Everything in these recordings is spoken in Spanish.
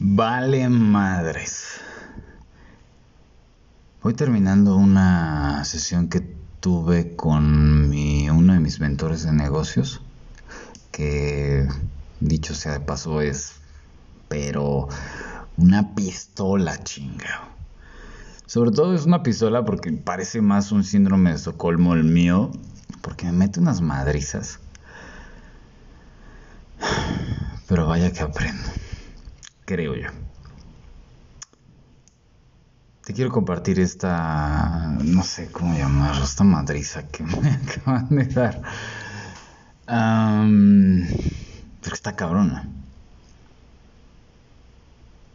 Vale madres. Voy terminando una sesión que tuve con mi, uno de mis mentores de negocios, que dicho sea de paso es, pero una pistola chinga. Sobre todo es una pistola porque parece más un síndrome de Estocolmo el mío, porque me mete unas madrizas. Pero vaya que aprendo creo yo. Te quiero compartir esta, no sé cómo llamarlo, esta madriza que me acaban de dar. porque está cabrona.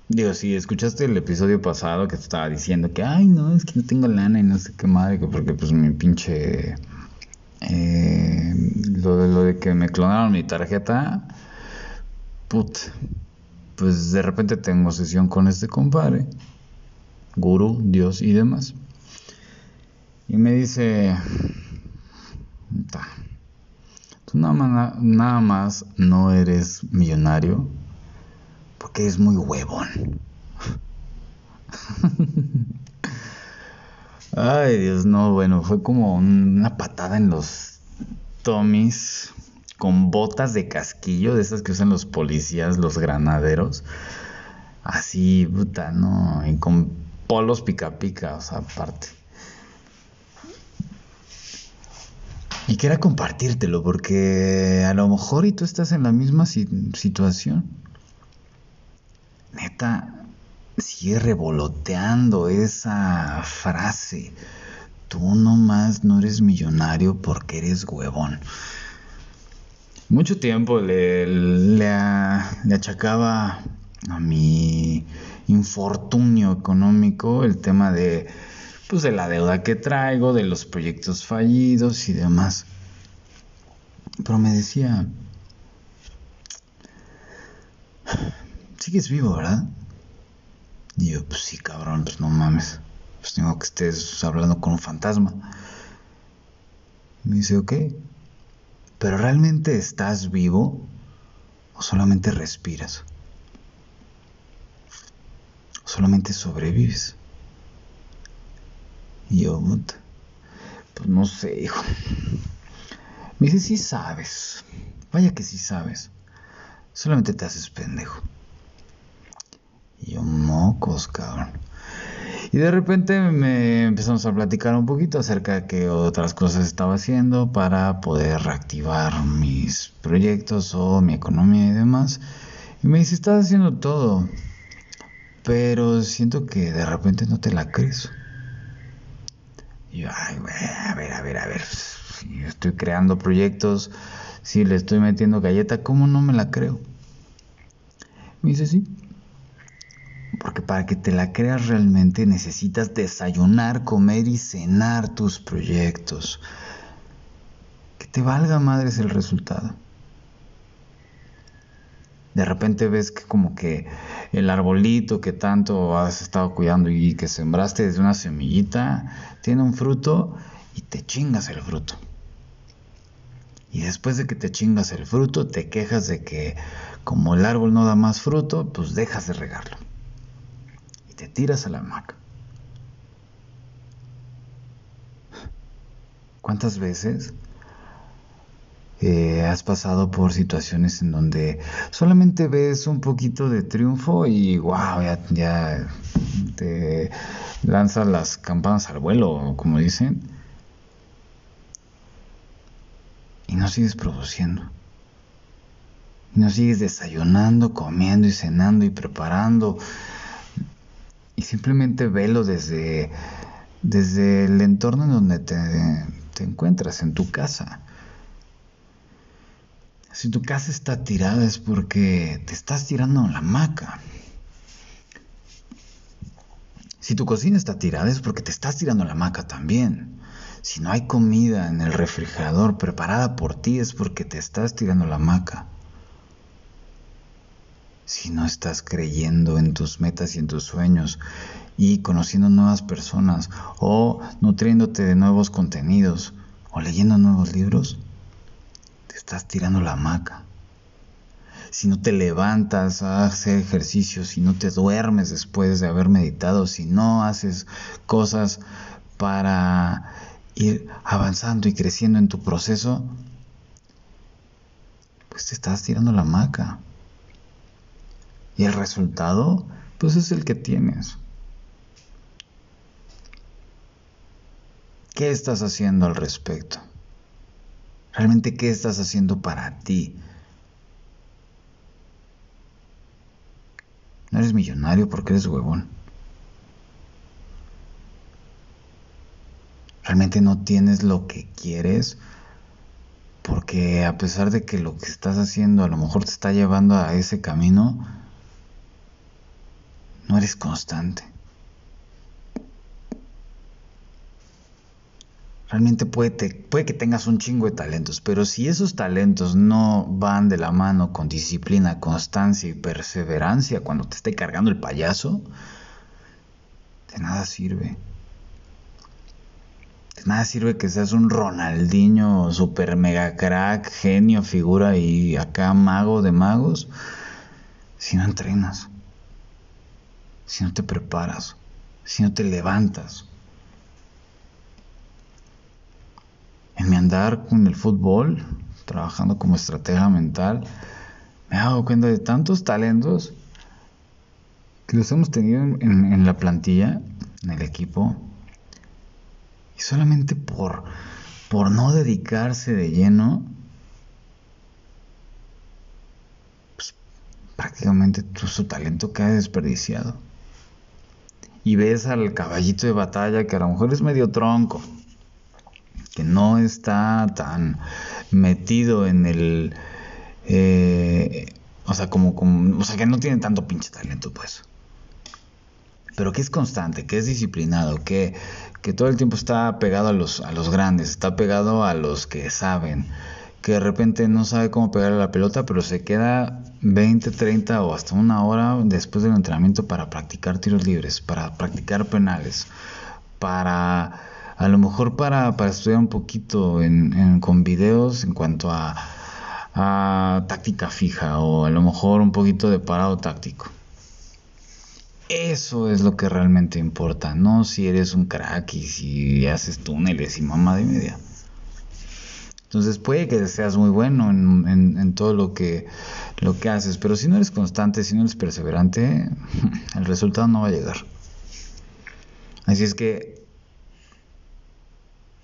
Digo, si escuchaste el episodio pasado que te estaba diciendo que, ay, no, es que no tengo lana y no sé qué madre, porque pues mi pinche... Eh, lo, de, lo de que me clonaron mi tarjeta, put, pues de repente tengo sesión con este compadre, gurú, Dios y demás. Y me dice, tú nada más, no eres millonario porque eres muy huevón. Ay, Dios, no, bueno, fue como una patada en los tomis con botas de casquillo, de esas que usan los policías, los granaderos. Así, puta, no, y con polos pica pica, o sea, aparte. Y quería compartírtelo porque a lo mejor y tú estás en la misma situación. Neta, sigue revoloteando esa frase. Tú nomás no eres millonario porque eres huevón mucho tiempo le, le, achacaba a mi infortunio económico el tema de pues de la deuda que traigo, de los proyectos fallidos y demás. Pero me decía, sigues vivo, ¿verdad? Y yo, pues sí, cabrón, pues no mames. Pues tengo que estés hablando con un fantasma. Me dice, ok. Pero ¿realmente estás vivo o solamente respiras? ¿O solamente sobrevives? Y yo, pues no sé, hijo. Me dice, sí sabes. Vaya que sí sabes. Solamente te haces pendejo. Y yo, mocos, cabrón. Y de repente me empezamos a platicar un poquito acerca de qué otras cosas estaba haciendo para poder reactivar mis proyectos o mi economía y demás. Y me dice, estás haciendo todo, pero siento que de repente no te la crees. Y yo, ay, a ver, a ver, a ver, si estoy creando proyectos, si le estoy metiendo galleta, ¿cómo no me la creo? Me dice, sí, porque para que te la creas realmente necesitas desayunar, comer y cenar tus proyectos. Que te valga madres el resultado. De repente ves que como que el arbolito que tanto has estado cuidando y que sembraste desde una semillita tiene un fruto y te chingas el fruto. Y después de que te chingas el fruto, te quejas de que como el árbol no da más fruto, pues dejas de regarlo te tiras a la hamaca. ¿Cuántas veces eh, has pasado por situaciones en donde solamente ves un poquito de triunfo y wow, ya, ya te lanzas las campanas al vuelo, como dicen, y no sigues produciendo? Y no sigues desayunando, comiendo y cenando y preparando y simplemente velo desde, desde el entorno en donde te, te encuentras, en tu casa. Si tu casa está tirada es porque te estás tirando la hamaca. Si tu cocina está tirada es porque te estás tirando la hamaca también. Si no hay comida en el refrigerador preparada por ti es porque te estás tirando la hamaca si no estás creyendo en tus metas y en tus sueños y conociendo nuevas personas o nutriéndote de nuevos contenidos o leyendo nuevos libros, te estás tirando la hamaca. si no te levantas a hacer ejercicio, si no te duermes después de haber meditado, si no haces cosas para ir avanzando y creciendo en tu proceso, pues te estás tirando la maca. Y el resultado, pues es el que tienes. ¿Qué estás haciendo al respecto? ¿Realmente qué estás haciendo para ti? No eres millonario porque eres huevón. Realmente no tienes lo que quieres porque a pesar de que lo que estás haciendo a lo mejor te está llevando a ese camino, no eres constante. Realmente puede, que tengas un chingo de talentos, pero si esos talentos no van de la mano con disciplina, constancia y perseverancia cuando te esté cargando el payaso, de nada sirve. De nada sirve que seas un Ronaldinho, super mega crack, genio, figura y acá mago de magos, si no entrenas, si no te preparas, si no te levantas en mi andar con el fútbol, trabajando como estratega mental, me he dado cuenta de tantos talentos que los hemos tenido en, la plantilla, en el equipo, y solamente por, por no dedicarse de lleno, pues, prácticamente su talento queda desperdiciado. Y ves al caballito de batalla que a lo mejor es medio tronco, que no está tan metido en el... Eh, o sea, como, como, o sea, que no tiene tanto pinche talento, pues. Pero que es constante, que es disciplinado, que, que todo el tiempo está pegado a los, a los grandes, está pegado a los que saben, que de repente no sabe cómo pegarle la pelota, pero se queda 20, 30 o hasta una hora después del entrenamiento para practicar tiros libres, para practicar penales, para a lo mejor para, estudiar un poquito con videos en cuanto a, a táctica fija o a lo mejor un poquito de parado táctico. Eso es lo que realmente importa, no si eres un crack y si haces túneles y mamá de media. Entonces puede que seas muy bueno en, en, todo lo que, lo que haces, pero si no eres constante, si no eres perseverante, el resultado no va a llegar. Así es que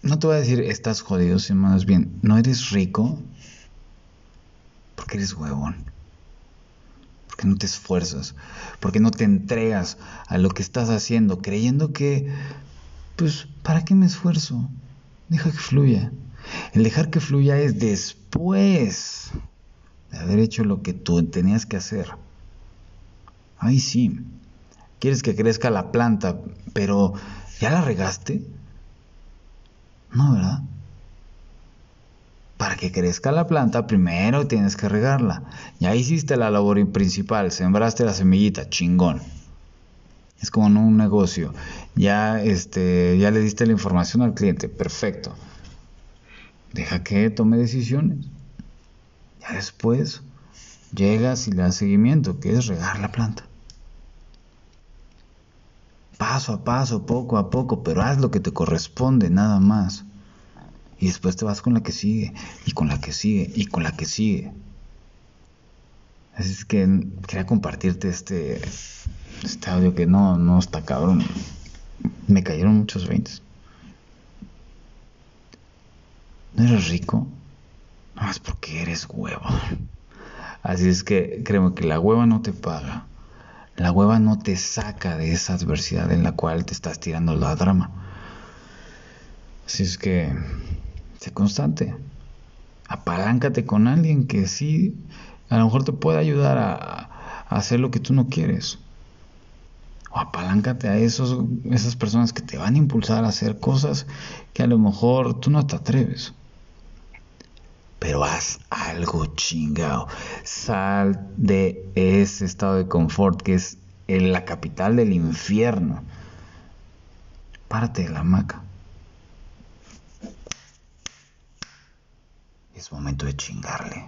no te voy a decir estás jodido, sino más bien, no eres rico porque eres huevón. Porque no te esfuerzas, porque no te entregas a lo que estás haciendo, creyendo que, pues, ¿para qué me esfuerzo? Deja que fluya. El dejar que fluya es después de haber hecho lo que tú tenías que hacer. Ahí sí. Quieres que crezca la planta, pero ¿ya la regaste? No, ¿verdad? Para que crezca la planta, primero tienes que regarla. Ya hiciste la labor principal, sembraste la semillita, chingón. Es como en un negocio. Ya, este, ya le diste la información al cliente, perfecto. Deja que tome decisiones. Ya después llegas y le das seguimiento, que es regar la planta. Paso a paso, poco a poco, pero haz lo que te corresponde, nada más. Y después te vas con la que sigue, y con la que sigue, y con la que sigue. Así es que quería compartirte este, este audio que no, no está cabrón. Me cayeron muchos veintes. ¿No eres rico? No más porque eres huevo. Así es que créeme que la hueva no te paga. La hueva no te saca de esa adversidad en la cual te estás tirando la drama. Así es que sé constante. Apaláncate con alguien que sí, a lo mejor te puede ayudar a, hacer lo que tú no quieres. O apaláncate a esos, esas personas que te van a impulsar a hacer cosas que a lo mejor tú no te atreves. Pero haz algo chingado. Sal de ese estado de confort que es en la capital del infierno. Párate de la hamaca. Es momento de chingarle.